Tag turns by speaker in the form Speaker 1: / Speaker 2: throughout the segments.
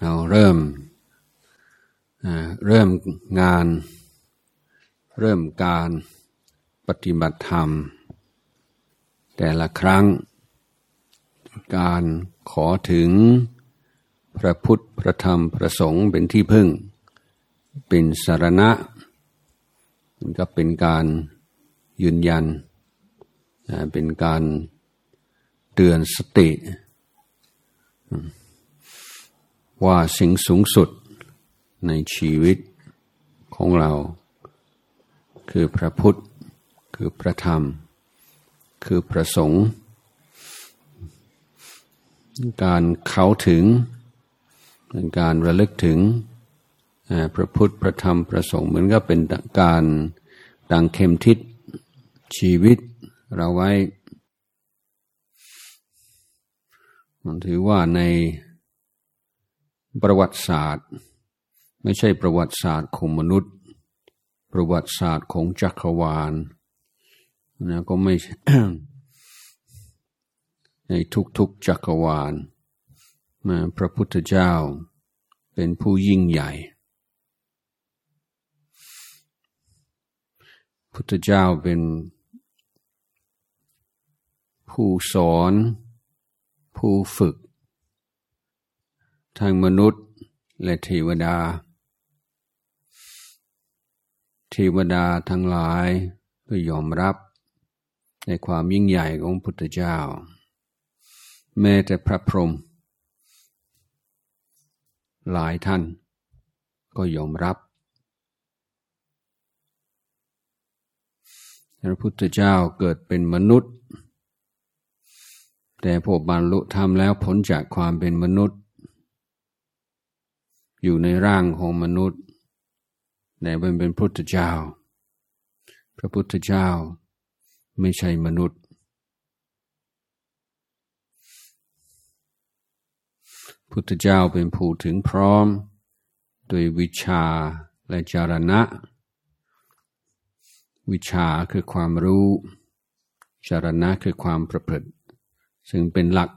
Speaker 1: เราเริ่มเริ่มงาน เริ่มการปฏิบัติธรรม แต่ละครั้ง การขอถึงพระพุทธพระธรรมพระสงฆ์เป็นที่พึ่ง เป็นสารณะ มันก็เป็นการยืนยัน เป็นการเตือนสติ ว่าสิ่งสูงสุดในชีวิตของเรา คือพระพุทธ คือพระธรรม คือพระสงฆ์การเข้าถึงเป็นการระลึกถึงพระพุทธพระธรรมพระสงฆ์เหมือนก็เป็นการดังเข็มทิศชีวิตเราไว้มันถือว่าใน ประวัติศาสตร์ ไม่ใช่ประวัติศาสตร์ของมนุษย์ ประวัติศาสตร์ของจักรวาลนะก็ไม่ในทุกๆจักรวาลมาพระพุทธเจ้าเป็นผู้ยิ่งใหญ่ พุทธเจ้าเป็นผู้สอน ผู้ฝึก ทั้งมนุษย์และเทวดาเทวดาทั้งหลายก็ยอมรับในความยิ่งใหญ่ของพุทธเจ้า แม้แต่พระพรหมหลายท่านก็ยอมรับพระพุทธเจ้าเกิดเป็นมนุษย์ แต่พอบรรลุธรรมแล้วพ้นจากความเป็นมนุษย์ อยู่ในร่างของมนุษย์แต่เป็นเป็นพุทธเจ้า พระพุทธเจ้าไม่ใช่มนุษย์พุทธเจ้าเป็นผู้ถึงพร้อมโดยวิชาและจารณะ วิชาคือความรู้ จารณะคือความประพฤติ ซึ่งเป็นหลัก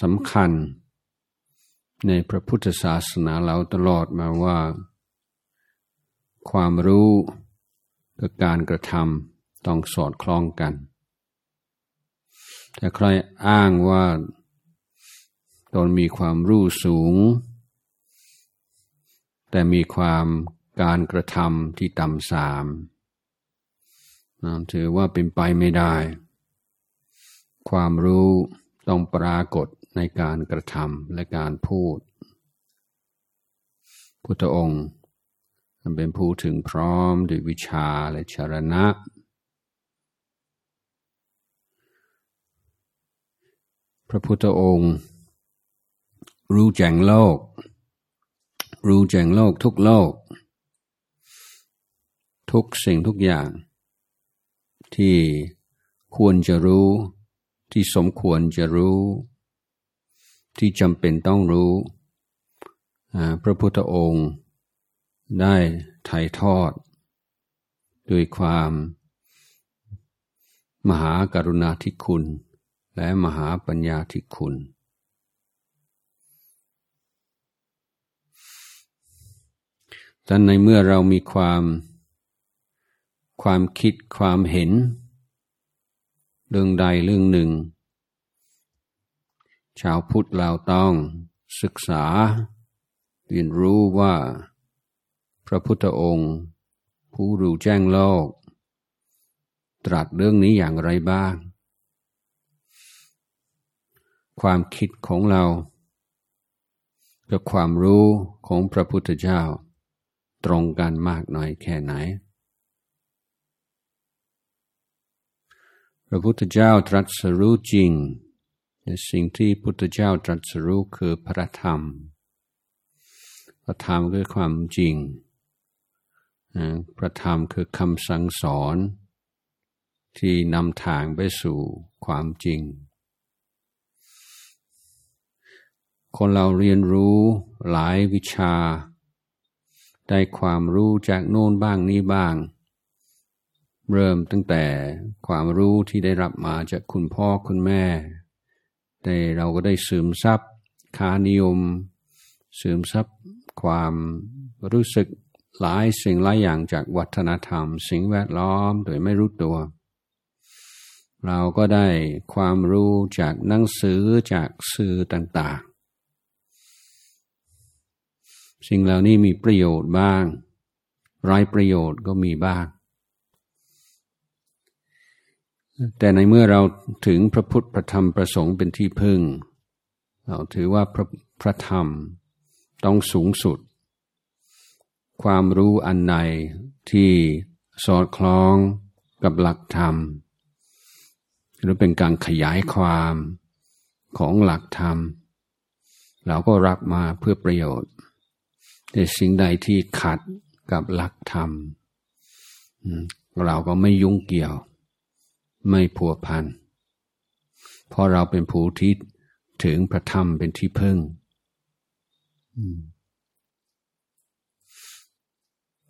Speaker 1: สำคัญ ในพระพุทธศาสนาเราตลอดมาว่า ความรู้กับการกระทำต้องสอดคล้องกัน แต่ใครอ้างว่าตนมีความรู้สูง แต่มีความการกระทำที่ต่ำสามถือว่าเป็นไปไม่ได้ ความรู้ต้องปรากฏ ในการกระทำและการพูด พุทธองค์เป็นผู้ถึงพร้อมด้วยวิชาและชรณะ พระพุทธองค์ รู้แจ้งโลก รู้แจ้งโลกทุกโลก ทุกสิ่งทุกอย่าง ที่ควรจะรู้ที่สมควรจะรู้ ที่จำเป็นต้องรู้พระพุทธองค์ได้ถ่ายทอด ด้วยความมหากรุณาธิคุณ และมหาปัญญาธิคุณแต่ในเมื่อเรามีความ ความคิดความเห็น เรื่องใดเรื่องหนึ่ง ชาวพุทธเราต้องศึกษาเรียนรู้ว่าพระพุทธองค์ ผู้รู้แจ้งโลก ตรัสเรื่องนี้อย่างไรบ้าง ความคิดของเรา กับความรู้ของพระพุทธเจ้า ตรงกันมากน้อยแค่ไหน พระพุทธเจ้าตรัสรู้จริง สิ่งที่พุทธเจ้าตรัสรู้คือพระธรรม พระธรรมคือความจริง พระธรรมคือคำสั่งสอน ที่นำทางไปสู่ความจริง คนเราเรียนรู้หลายวิชา ได้ความรู้จากโน่นบ้างนี้บ้าง เริ่มตั้งแต่ความรู้ที่ได้รับมาจากคุณพ่อคุณแม่ แต่เราก็ได้สืมซับคานิยมสืมซับความรู้สึกหลายสิ่งหลายอย่างจากวัฒนธรรม สิ่งแวดล้อมโดยไม่รู้ตัว เราก็ได้ความรู้จากหนังสือจากสื่อต่าง ๆ สิ่งเหล่านี้มีประโยชน์บ้าง ไร้ประโยชน์ก็มีบ้าง แต่ในเมื่อเราถึงพระพุทธพระธรรมประสงค์เป็นที่พึ่ง เราถือว่าพระพระธรรมต้องสูงสุด ความรู้อันใดที่สอดคล้องกับหลักธรรม หรือเป็นการขยายความของหลักธรรม เราก็รับมาเพื่อประโยชน์ แต่สิ่งใดที่ขัดกับหลักธรรม เราก็ไม่ยุ่งเกี่ยว ไม่ผัวพันเพราะเราเป็นผู้ที่ถึงพระธรรมเป็นที่พึ่ง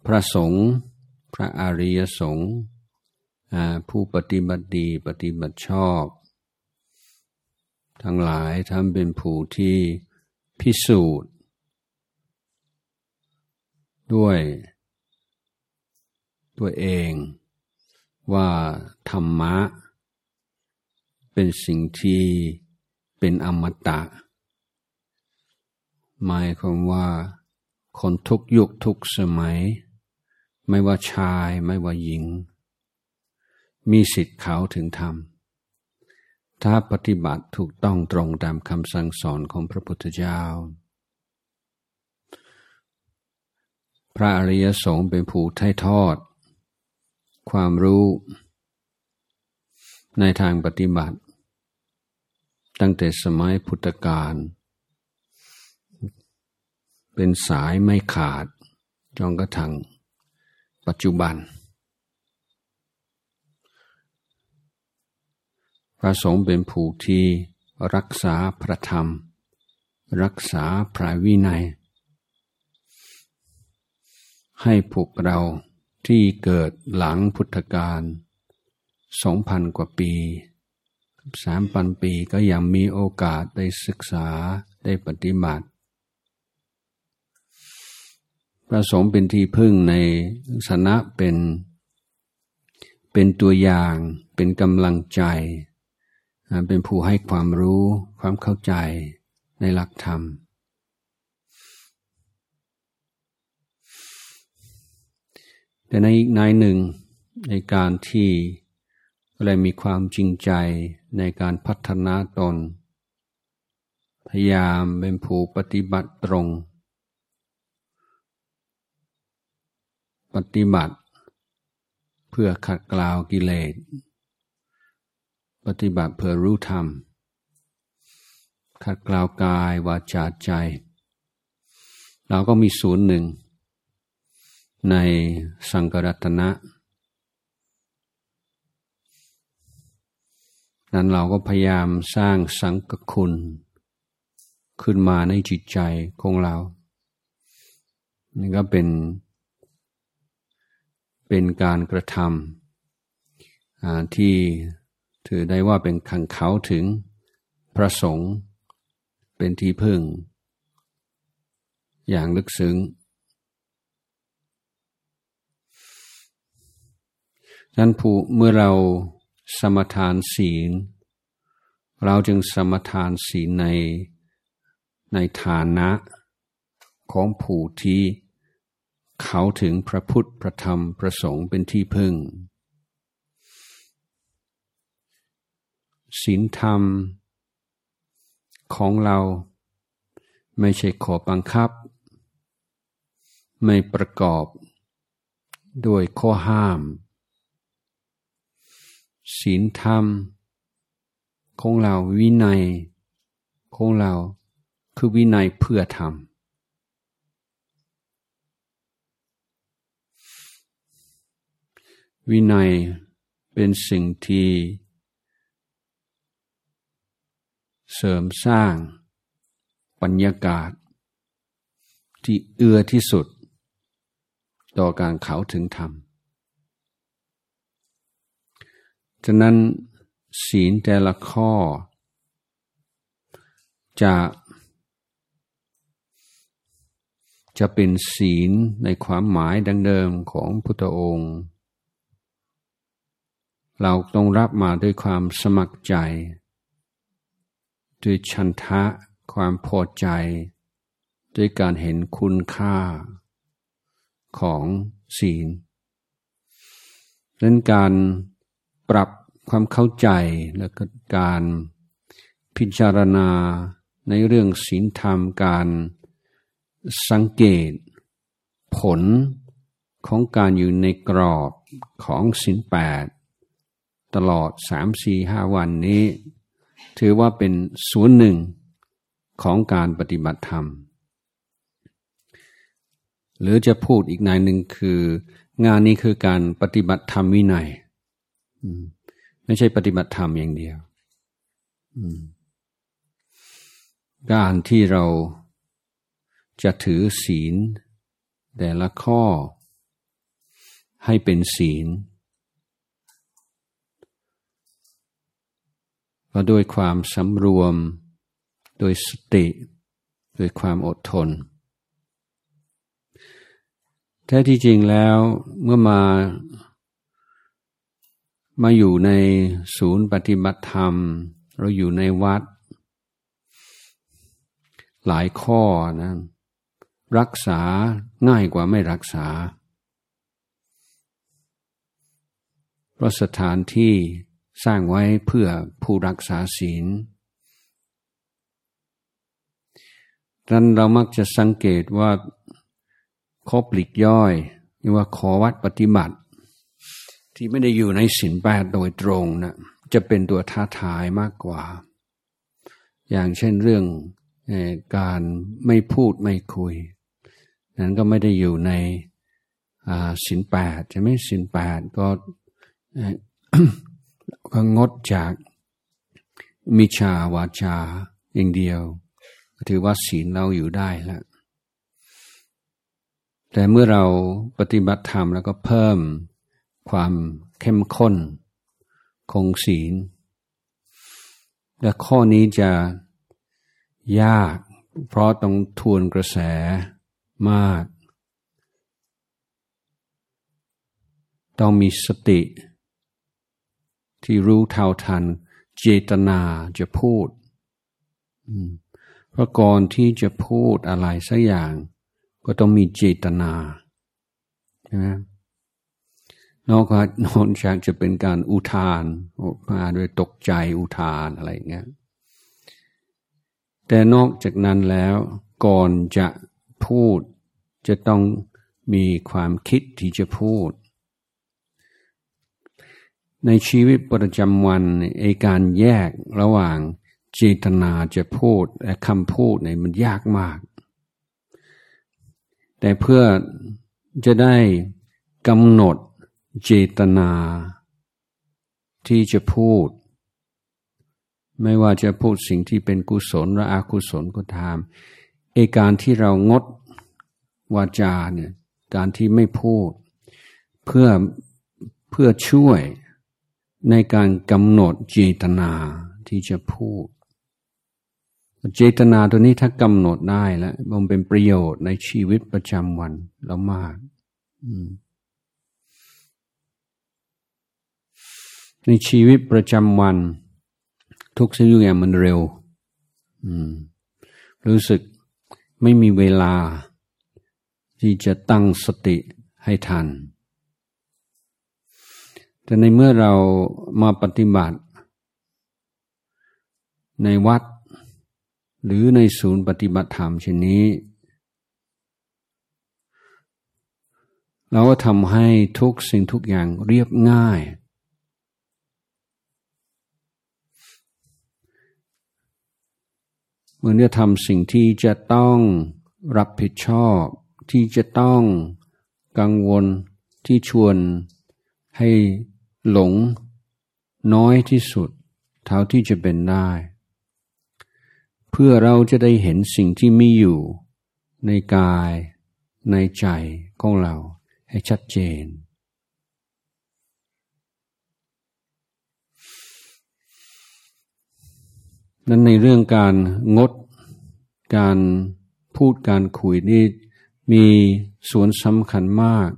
Speaker 1: พระสงฆ์พระอริยสงฆ์ผู้ปฏิบัติดีปฏิบัติชอบ ทั้งหลายทำเป็นผู้ที่พิสูจน์ ด้วยตัวเอง ว่าธรรมะ เป็นสิ่งที่เป็นอมตะ หมายความว่า คนทุกยุคทุกสมัย ไม่ว่าชายไม่ว่าหญิง มีสิทธิ์เขาถึงธรรม ถ้าปฏิบัติถูกต้องตรงตามคำสั่งสอนของพระพุทธเจ้า พระอริยสงฆ์เป็นผู้ไถ่ทอด ความรู้ในทางปฏิบัติ ตั้งแต่สมัยพุทธกาลเป็นสายไม่ขาดจนกระทั่งปัจจุบัน พระสงฆ์เป็นผู้ที่รักษาพระธรรม รักษาพระวินัย ให้พวกเรา ที่เกิดหลังพุทธกาลสองพันกว่าปีสามพันปีก็ยังมีโอกาสได้ศึกษาได้ปฏิบัติพระสงฆ์เป็นที่พึ่งในสนะเป็น เป็นตัวอย่างเป็นกำลังใจ เป็นผู้ให้ความรู้ความเข้าใจในหลักธรรม แต่ในอีกนายหนึ่งในการที่อะไรมีความจริงใจในการพัฒนาตน พยายามเป็นผู้ปฏิบัติตรง ปฏิบัติเพื่อขัดกลาวกิเลส ปฏิบัติเพื่อรู้ธรรม ขัดกลาวกายวาจาใจ เราก็มีศูนย์หนึ่ง ในสังกรัตนะ นั้นเราก็พยายามสร้างสังกคุณ ขึ้นมาในจิตใจของเรา นี่ก็เป็น เป็นการกระทำที่ถือได้ว่าเป็นขังเขาถึงพระสงฆ์เป็นที่พึ่ง อย่างลึกซึ้ง นั้นผู้เมื่อเราสมทานศีล เราจึงสมทานศีลในในฐานะของผู้ที่เขาถึงพระพุทธพระธรรมพระสงฆ์เป็นที่พึ่งศีลธรรมของเราไม่ใช่ขอบังคับ ไม่ประกอบด้วยข้อห้าม ศีลธรรม ของเราวินัย ของเราคือวินัยเพื่อทำวินัยเป็นสิ่งที่ เสริมสร้างบรรยากาศ ที่เอื้อที่สุด ต่อการเขาถึงธรรม ฉะนั้นศีลแต่ละข้อ จะจะเป็นศีลในความหมายดังเดิมของพุทธองค์ เราต้องรับมาด้วยความสมัครใจ ด้วยชันทะความพอใจ ด้วยการเห็นคุณค่าของศีลดังนั้นการ ปรับความเข้าใจและก็การพิจารณาในเรื่องศีลธรรมการสังเกต ผลของการอยู่ในกรอบของศีลแปดตลอดสามสี่ห้าวันนี้ ถือว่าเป็นส่วนหนึ่งของการปฏิบัติธรรม หรือจะพูดอีกนายหนึ่งคืองานนี้คือการปฏิบัติธรรมวินัย ไม่ใช่ปฏิบัติธรรมอย่างเดียวการที่เราจะถือศีล แต่ละข้อ ให้เป็นศีลก็ด้วยความสำรวม โดยสติ โดยความอดทน แท้ที่จริงแล้วเมื่อมา มาอยู่ในศูนย์ปฏิบัติธรรม เราอยู่ในวัด หลายข้อนะรักษาง่ายกว่าไม่รักษา เพราะสถานที่สร้างไว้เพื่อผู้รักษาศีลดังนเรามักจะสังเกตว่าคบหลีกย่อยหรือว่าขอวัดปฏิบัติ ที่ไม่ได้อยู่ในศีลแปดโดยตรงนะจะเป็นตัวท้าทายมากกว่า อย่างเช่นเรื่องการไม่พูดไม่คุย นั้นก็ไม่ได้อยู่ในสินแปดจะไม่สินแปดก็ก็งดจากมิชาวาจาอย่างเดียว ถือว่าศีลเราอยู่ได้แล้วแต่เมื่อเราปฏิบัติธรรมแล้วก็เพิ่ม ความเข้มข้นคงศีล และข้อนี้จะยาก เพราะต้องทวนกระแสมาก ต้องมีสติ ที่รู้เท่าทันเจตนาจะพูดเพราะก่อนที่จะพูดอะไรสักอย่าง ก็ต้องมีเจตนาใช่ไหม นอกจากนอกจากจะเป็นการอุทานออกมาโดยตกใจอุทานอะไรอย่างเงี้ยแต่นอกจากนั้นแล้วก่อนจะพูดจะต้องมีความคิดที่จะพูด ในชีวิตประจำวันไอการแยกระหว่างเจตนาจะพูดและคำพูดเนี่ยมันยากมาก แต่เพื่อจะได้กำหนด เจตนา ที่จะพูด ไม่ว่าจะพูดสิ่งที่เป็นกุศลหรืออกุศลก็ตามไอการที่เรางดวาจาเนี่ยการที่ไม่พูด เพื่อเพื่อช่วยในการกำหนดเจตนาที่จะพูด เจตนาตัวนี้ถ้ากำหนดได้แล้วมันเป็นประโยชน์ในชีวิตประจำวันเรามาก ในชีวิตประจำวัน ทุกสิ่งทุกอย่างมันเร็วรู้สึกไม่มีเวลา ที่จะตั้งสติให้ทัน แต่ในเมื่อเรามาปฏิบัติ ในวัด หรือในศูนย์ปฏิบัติธรรมเช่นนี้ เราก็ทำให้ทุกสิ่งทุกอย่างเรียบง่าย เมื่อเนี่ยทำสิ่งที่จะต้องรับผิดชอบ ที่จะต้องกังวลที่ชวนให้หลงน้อยที่สุด เท่าที่จะเป็นได้ เพื่อเราจะได้เห็นสิ่งที่มีอยู่ ในกาย ในใจของเราให้ชัดเจน นั้นในเรื่องการงดการพูดการคุยนี่มีส่วนสำคัญมาก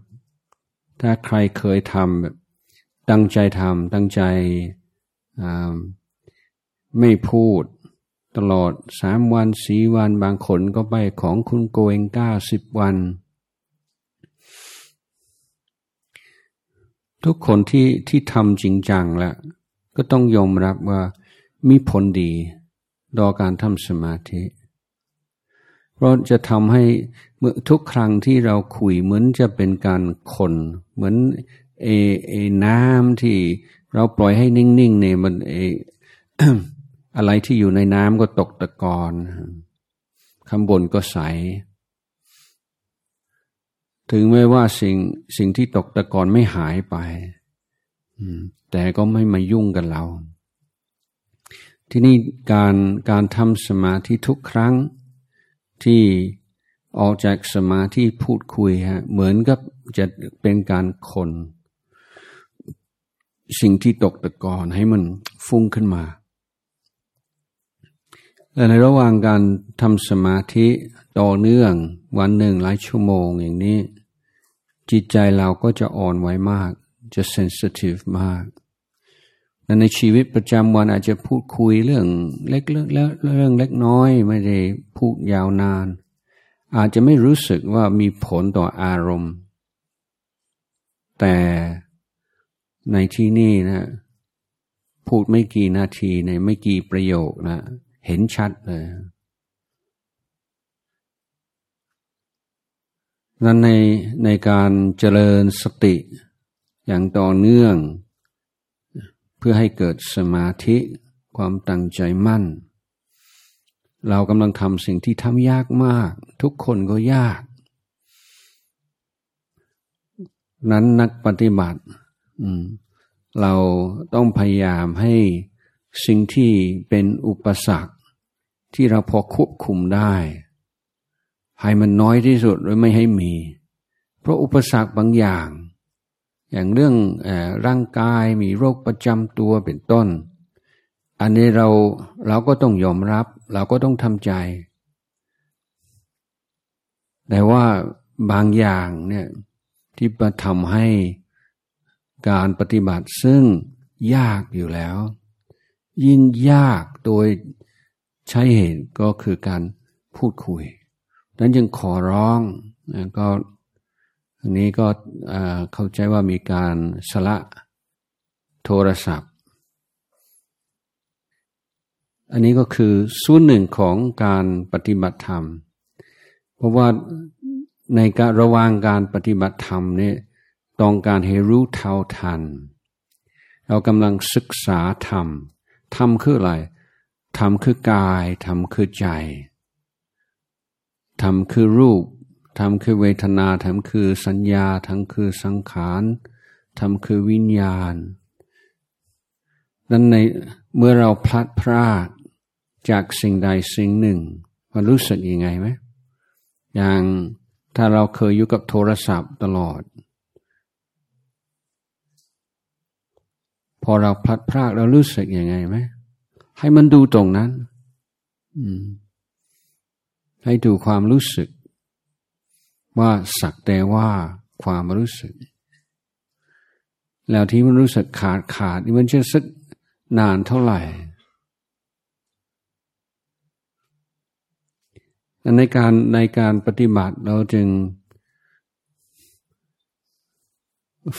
Speaker 1: ถ้าใครเคยทำแบบตั้งใจทำตั้งใจไม่พูดตลอดสามวันสีวันบางคนก็ไปของคุณโกเองก้าสิบวัน ทุกคนที่ที่ทำจริงจังแล้วก็ต้องยอมรับว่ามีผลดี ต่อการทำสมาธิ เพราะจะทำให้เมื่อทุกครั้งที่เราคุยเหมือนจะเป็นการคน เหมือนเอเอน้ำที่เราปล่อยให้นิ่งๆเนี่ยมันเออะไรที่อยู่ในน้ำก็ตกตะกอนข้างบนก็ใส ถึงแม้ว่าสิ่งสิ่งที่ตกตะกอนไม่หายไปแต่ก็ไม่มายุ่งกับเรา ที่นี่การการทำสมาธิทุกครั้งที่ออกจากสมาธิพูดคุยฮะเหมือนกับจะเป็นการคน สิ่งที่ตกตะกอนให้มันฟุ้งขึ้นมาและในระหว่างการทำสมาธิต่อเนื่องวันหนึ่งหลายชั่วโมงอย่างนี้ จิตใจเราก็จะอ่อนไหวมาก จะเซนซิทีฟมาก ในชีวิตประจำวันอาจจะพูดคุยเรื่องเล็กเรื่องเรื่องเล็กน้อยไม่ได้พูดยาวนาน อาจจะไม่รู้สึกว่ามีผลต่ออารมณ์ แต่ในที่นี่นะพูดไม่กี่นาทีในไม่กี่ประโยคนะเห็นชัดเลยนั้นในในการเจริญสติอย่างต่อเนื่อง เพื่อให้เกิดสมาธิความตั้งใจมั่น เรากำลังทำสิ่งที่ทำยากมาก ทุกคนก็ยาก นั้นนักปฏิบัติเราต้องพยายามให้สิ่งที่เป็นอุปสรรค ที่เราพอควบคุมได้ให้มันน้อยที่สุดหรือไม่ให้มี เพราะอุปสรรคบางอย่าง อย่างเรื่องอร่างกายมีโรคประจำตัวเป็นต้น อันนี้เราเราก็ต้องยอมรับ เราก็ต้องทำใจ แต่ว่าบางอย่างเนี่ยที่มาทำให้การปฏิบัติซึ่งยากอยู่แล้ว ยิ่งยากโดยใช้เหตุก็คือการพูดคุย นั้นยังขอร้องก็ อันนี้ก็เข้าใจว่ามีการสละโทรศัพท์ อันนี้ก็คือส่วนหนึ่งของการปฏิบัติธรรม เพราะว่าในการระวางการปฏิบัติธรรมเนี่ยต้องการให้รู้เท่าทัน เรากำลังศึกษาธรรม ธรรมคืออะไร ธรรมคือกาย ธรรมคือใจ ธรรมคือรูป ธรรมคือเวทนาธรรมคือสัญญาธรรมคือสังขารธรรมคือวิญญาณนั้นในเมื่อเราพลัดพรากจากสิ่งใดสิ่งหนึ่งมันรู้สึกยังไงไหมอย่างถ้าเราเคยอยู่กับโทรศัพท์ตลอด พอเราพลัดพรากเรารู้สึกยังไงไหมให้มันดูตรงนั้นให้ดูความรู้สึก ว่าสักแต่ว่าความรู้สึก แล้วที่มันรู้สึกขาดขาดนี่มันจะสักนานเท่าไหร่ในการในการปฏิบัติเราจึง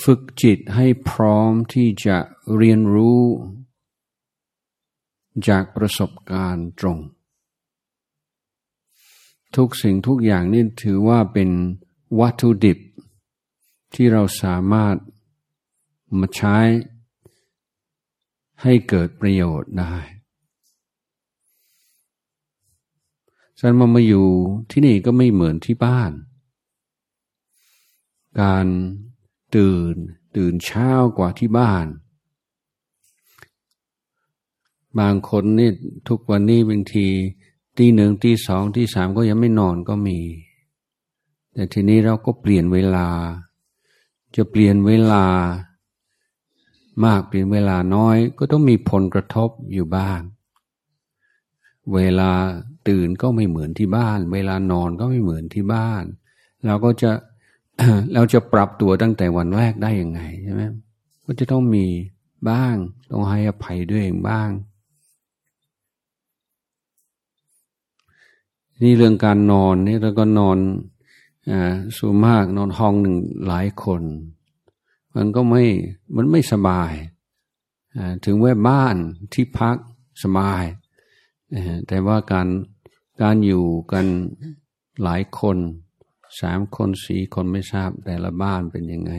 Speaker 1: ฝึกจิตให้พร้อมที่จะเรียนรู้ จากประสบการณ์ตรง ทุกสิ่งทุกอย่างนี่ถือว่าเป็นวัตถุดิบ ที่เราสามารถมาใช้ให้เกิดประโยชน์ได้ฉันมามาอยู่ที่นี่ก็ไม่เหมือนที่บ้าน การตื่นตื่นเช้ากว่าที่บ้าน บางคนนี่ทุกวันนี้บางที ตีหนึ่งตีสองตีสามก็ยังไม่นอนก็มี แต่ทีนี้เราก็เปลี่ยนเวลา จะเปลี่ยนเวลามากเปลี่ยนเวลาน้อย ก็ต้องมีผลกระทบอยู่บ้าง เวลาตื่นก็ไม่เหมือนที่บ้าน เวลานอนก็ไม่เหมือนที่บ้าน เราก็จะเราจะปรับตัวตั้งแต่วันแรกได้ยังไงใช่ไหมก็จะต้องมีบ้าง ต้องให้อภัยด้วยเองบ้าง นี่เรื่องการนอนนี่เราก็นอนอสูงมากนอนห้องหนึ่งหลายคน มันก็ไม่มันไม่สบายถึงแว่าบ้านที่พักสบาย แต่ว่าการการอยู่กันหลายคนสามคนสี่คนไม่ทราบแต่ละบ้านเป็นยังไง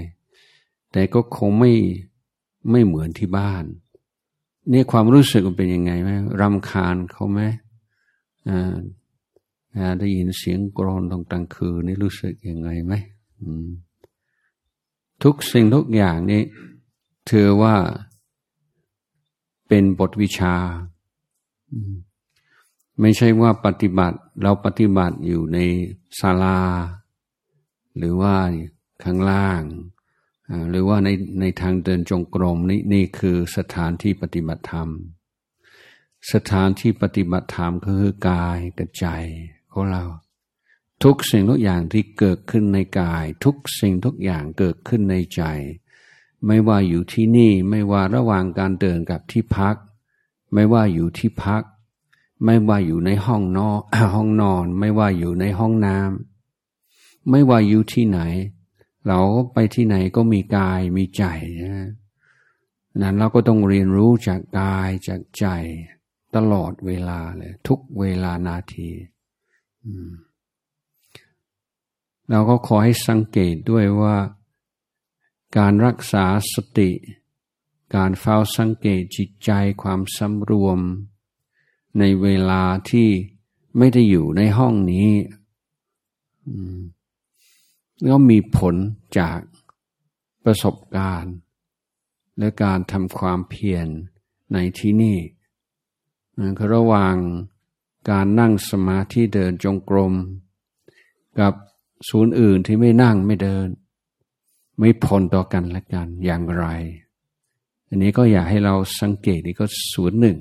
Speaker 1: แต่ก็คงไม่ไม่เหมือนที่บ้านนี่ความรู้สึกมันเป็นยังไงไหมรำคาญเขาไหม ได้ยินเสียงกรอนตรงกลางคืนนี่รู้สึกยังไงไหมทุกสิ่งทุกอย่างนี้เธอว่าเป็นบทวิชา ไม่ใช่ว่าปฏิบัติเราปฏิบัติอยู่ในศาลา หรือว่าข้างล่าง หรือว่าในในทางเดินจงกรมนี่นี่คือสถานที่ปฏิบัติธรรม สถานที่ปฏิบัติธรรมก็คือกายกับใจ ของเรา ทุกสิ่งทุกอย่างที่เกิดขึ้นในกาย ทุกสิ่งทุกอย่างเกิดขึ้นในใจ ไม่ว่าอยู่ที่นี่ไม่ว่าระหว่างการเดินกับที่พัก ไม่ว่าอยู่ที่พัก ไม่ว่าอยู่ในห้องนอนห้องนอน ไม่ว่าอยู่ในห้องน้ำไม่ว่าอยู่ที่ไหน เราไปที่ไหนก็มีกายมีใจนะนั้นเราก็ต้องเรียนรู้จากกายจากใจ ตลอดเวลาเลย ทุกเวลานาที เราก็ขอให้สังเกตด้วยว่าการรักษาสติ การเฝ้าสังเกตจิตใจความสำรวม ในเวลาที่ไม่ได้อยู่ในห้องนี้ก็มีผลจากประสบการณ์ และการทำความเพียรในที่นี่คือระหว่าง การนั่งสมาธิเดินจงกรม กับศูนย์อื่นที่ไม่นั่งไม่เดิน ไม่พลต่อกันและกันอย่างไร อันนี้ก็อยากให้เราสังเกตนี่ก็ส่วนหนึ่ง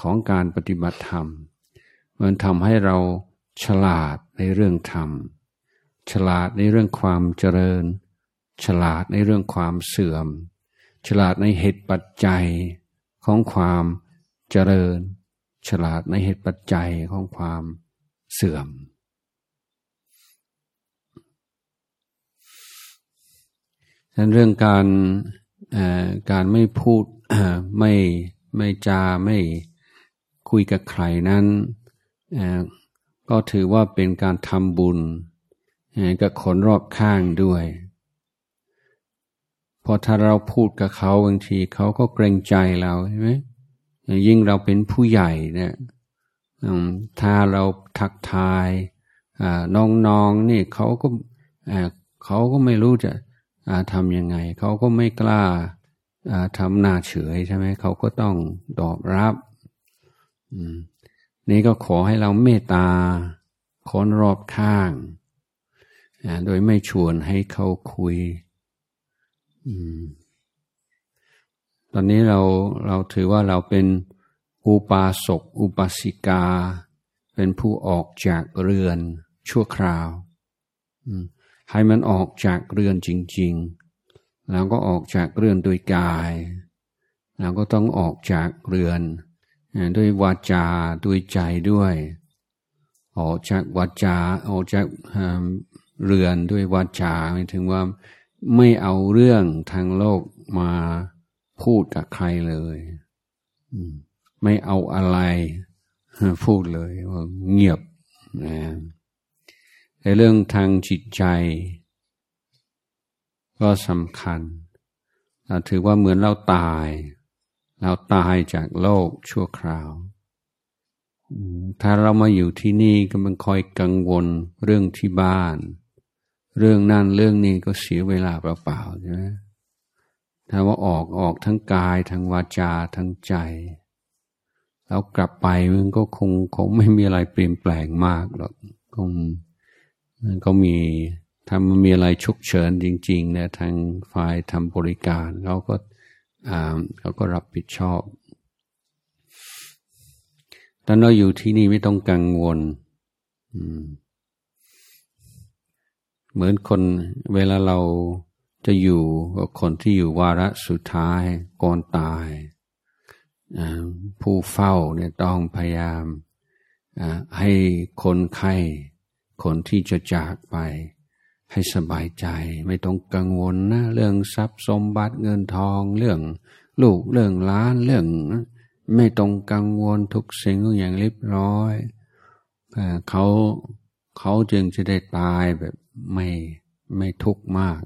Speaker 1: ของการปฏิบัติธรรม มันทำให้เราฉลาดในเรื่องธรรม ฉลาดในเรื่องความเจริญ ฉลาดในเรื่องความเสื่อม ฉลาดในเหตุปัจจัยของความเจริญ ฉลาดในเหตุปัจจัยของความเสื่อม ฉะนั้นเรื่องการการไม่พูดไม่ไม่จาไม่คุยกับใครนั้นก็ถือว่าเป็นการทำบุญกับคนรอบข้างด้วยพอถ้าเราพูดกับเขาบางทีเขาก็เกรงใจเราใช่ไหม ยิ่งเราเป็นผู้ใหญ่เนี่ยถ้าเราทักทายน้องๆนี่เขาก็เขาก็ไม่รู้จะทำยังไง เขาก็ไม่กล้าทำหน้าเฉยใช่ไหมเขาก็ต้องตอบรับนี่ก็ขอให้เราเมตตาคนรอบข้าง โดยไม่ชวนให้เขาคุย ตอนนี้เราเราถือว่าเราเป็นอุปาสกอุปาสิกา เป็นผู้ออกจากเรือนชั่วคราวให้มันออกจากเรือนจริง ๆ แล้วก็ออกจากเรือนโดยกาย แล้วก็ต้องออกจากเรือน ด้วยวาจาด้วยใจด้วย ออกจากวาจาออกจากเรือนด้วยวาจาหมายถึงว่าไม่เอาเรื่องทางโลกมา พูดกับใครเลยไม่เอาอะไร พูดเลยว่าเงียบนะในเรื่องทางจิตใจ ก็สำคัญเราถือว่าเหมือนเราตาย เราตายจากโลกชั่วคราว ถ้าเรามาอยู่ที่นี่ก็มันคอยกังวลเรื่องที่บ้าน เรื่องนั่นเรื่องนี้ก็เสียเวลาเปล่าๆใช่ไหม ถ้าว่าออกออกทั้งกายทั้งวาจาทั้งใจ แล้วกลับไปมันก็คงคงไม่มีอะไรเปลี่ยนแปลงมากหรอกคงมันก็มีถ้ามันมีอะไรฉุกเฉินจริงๆเนี่ยทางฝ่ายทำบริการเขาก็เขาก็รับผิดชอบตอนเราอยู่ที่นี่ไม่ต้องกังวลเหมือนคนเวลาเรา จะอยู่กับคนที่อยู่วาระสุดท้ายก่อนตาย ผู้เฝ้าเนี่ยต้องพยายามให้คนไข้ คนที่จะจากไป ให้สบายใจ ไม่ต้องกังวลนะเรื่องทรัพย์สมบัติเงินทอง เรื่องลูกเรื่องล้านเรื่อง ไม่ต้องกังวลทุกสิ่งทุกอย่างเรียบร้อยเขาเขาจึงจะได้ตายแบบไม่ไม่ทุกข์มาก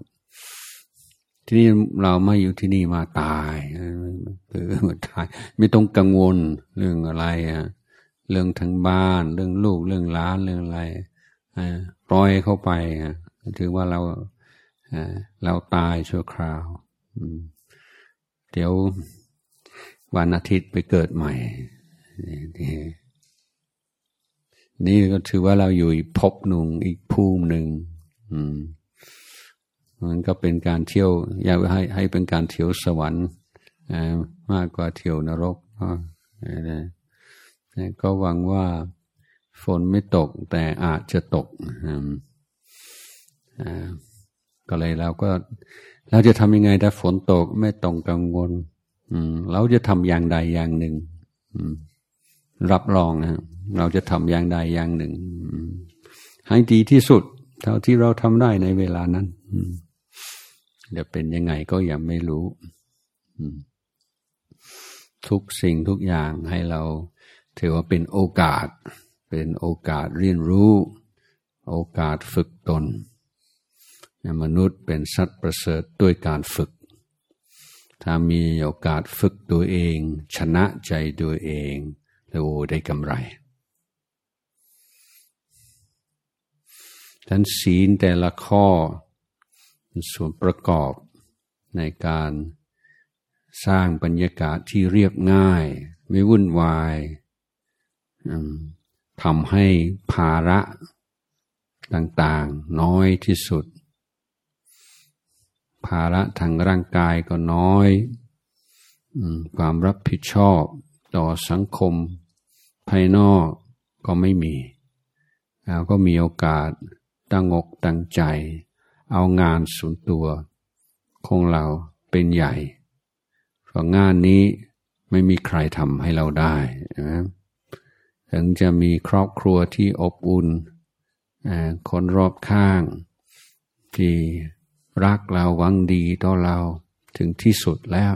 Speaker 1: ที่นี่เรามาอยู่ที่นี่มาตายเออตาย ไม่ต้องกังวลเรื่องอะไรอะเรื่องทางบ้าน เรื่องลูกเรื่องล้านเรื่องอะไรปล่อยเข้าไปถือว่าเราเราตายชั่วคราวเดี๋ยววันอาทิตย์ไปเกิดใหม่ นี่ก็ถือว่าเราอยู่อีกภพหนึ่งอีกภูมิหนึ่งมั มันก็เป็นการเที่ยว อยากให้ให้เป็นการเที่ยวสวรรค์มากกว่าเที่ยวนรกก็หวังว่าฝนไม่ตกแต่อาจจะตกก็เลยเราก็ เราจะทำยังไงถ้าฝนตกไม่ต้องกังวลเราจะทำอย่างใดอย่างหนึ่งรับรองนะเราจะทำอย่างใดอย่างหนึ่งให้ดีที่สุด เท่าที่เราทำได้ในเวลานั้น เดี๋ยวเป็นยังไงก็ยังไม่รู้ ทุกสิ่งทุกอย่างให้เราถือว่าเป็นโอกาส เป็นโอกาสเรียนรู้ โอกาสฝึกตน มนุษย์เป็นสัตว์ประเสริฐด้วยการฝึก ถ้ามีโอกาสฝึกตัวเอง ชนะใจตัวเองแล้วโอ้ได้กำไรทั้นศีลแต่ละข้อ ส่วนประกอบในการสร้างบรรยากาศที่เรียบง่าย ไม่วุ่นวายทำให้ภาระต่างๆน้อยที่สุด ภาระทางร่างกายก็น้อย ความรับผิดชอบต่อสังคม ภายนอกก็ไม่มีเราก็มีโอกาสตั้งอกตั้งใจ เอางานส่วนตัวของเราเป็นใหญ่เพราะงานนี้ไม่มีใครทำให้เราได้นะถึงจะมีครอบครัวที่อบอุ่นคนรอบข้าง ที่รักเราหวังดีต่อเราถึงที่สุดแล้ว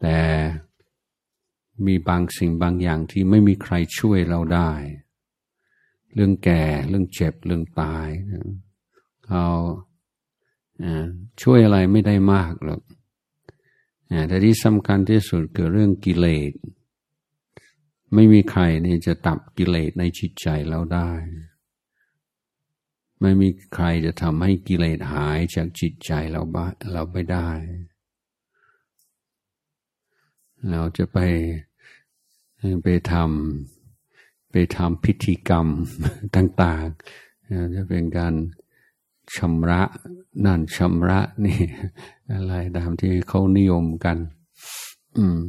Speaker 1: แต่มีบางสิ่งบางอย่างที่ไม่มีใครช่วยเราได้ เรื่องแก่ เรื่องเจ็บ เรื่องตายเราช่วยอะไรไม่ได้มากหรอกแต่ที่สำคัญที่สุดคือเรื่องกิเลส ไม่มีใครนี่จะตับกิเลสในจิตใจเราได้ ไม่มีใครจะทำให้กิเลสหายจากจิตใจเราบ้าเราไม่ได้ เราจะไปไปทำ ไปทำพิธีกรรมต่างๆจะเป็นการชำระนั่นชำระนี่อะไรตามที่เขานิยมกัน อืม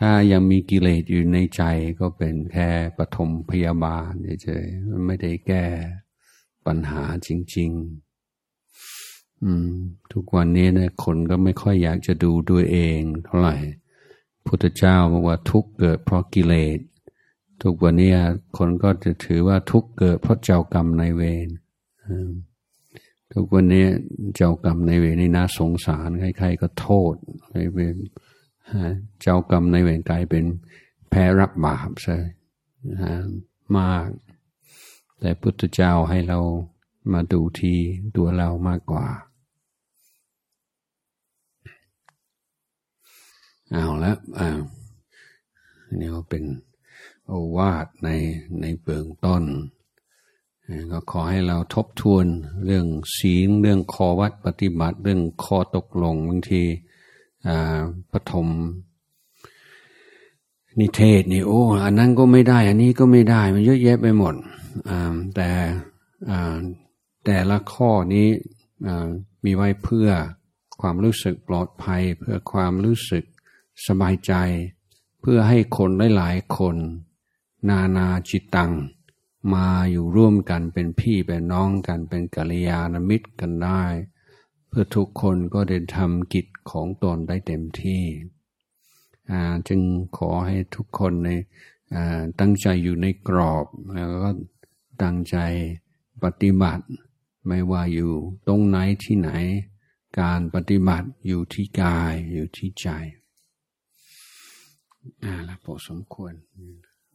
Speaker 1: ถ้ายังมีกิเลสอยู่ในใจก็เป็นแค่ปฐมพยาบาลเฉยๆมันไม่ได้แก้ปัญหาจริง ๆ อืม ทุกวันนี้นะคนก็ไม่ค่อยอยากจะดูด้วยเอง เท่าไหร่พุทธเจ้าบอกว่าทุกเกิดเพราะกิเลส ทุกวันนี้คนก็จะถือว่าทุกเกิดเพราะเจ้ากรรมในเวรทุกวันนี้เจ้ากรรมในเวรนี่น่าสงสารใครๆก็โทษในเวรเจ้ากรรมในเวรกลายเป็นแพ้รับบาปซะมาก แต่พุทธเจ้าให้เรามาดูทีตัวเรามากกว่า เอาแล้วอ่านี่ก็เป็น โอวาทในในเบื้องต้น ก็ขอให้เราทบทวนเรื่องศีลเรื่องคอวัดปฏิบัติ เรื่องคอตกลงบางทีปฐมนิเทศนี่โอ้อันนั้นก็ไม่ได้ อันนี้ก็ไม่ได้ มันเยอะแยะไปหมดแต่แต่ละข้อนี้มีไว้เพื่อความรู้สึกปลอดภัย เพื่อความรู้สึกสบายใจ เพื่อให้คนหลายๆคน นานาจิตตัง มาอยู่ร่วมกันเป็นพี่เป็นน้องกันเป็นกัลยาณมิตรกันได้ เพื่อทุกคนก็ได้ทำกิจของตนได้เต็มที่ จึงขอให้ทุกคนในตั้งใจอยู่ในกรอบแล้วก็ตั้งใจปฏิบัติ ไม่ว่าอยู่ตรงไหนที่ไหน การปฏิบัติอยู่ที่กายอยู่ที่ใจอ่าแล้วพอสมควร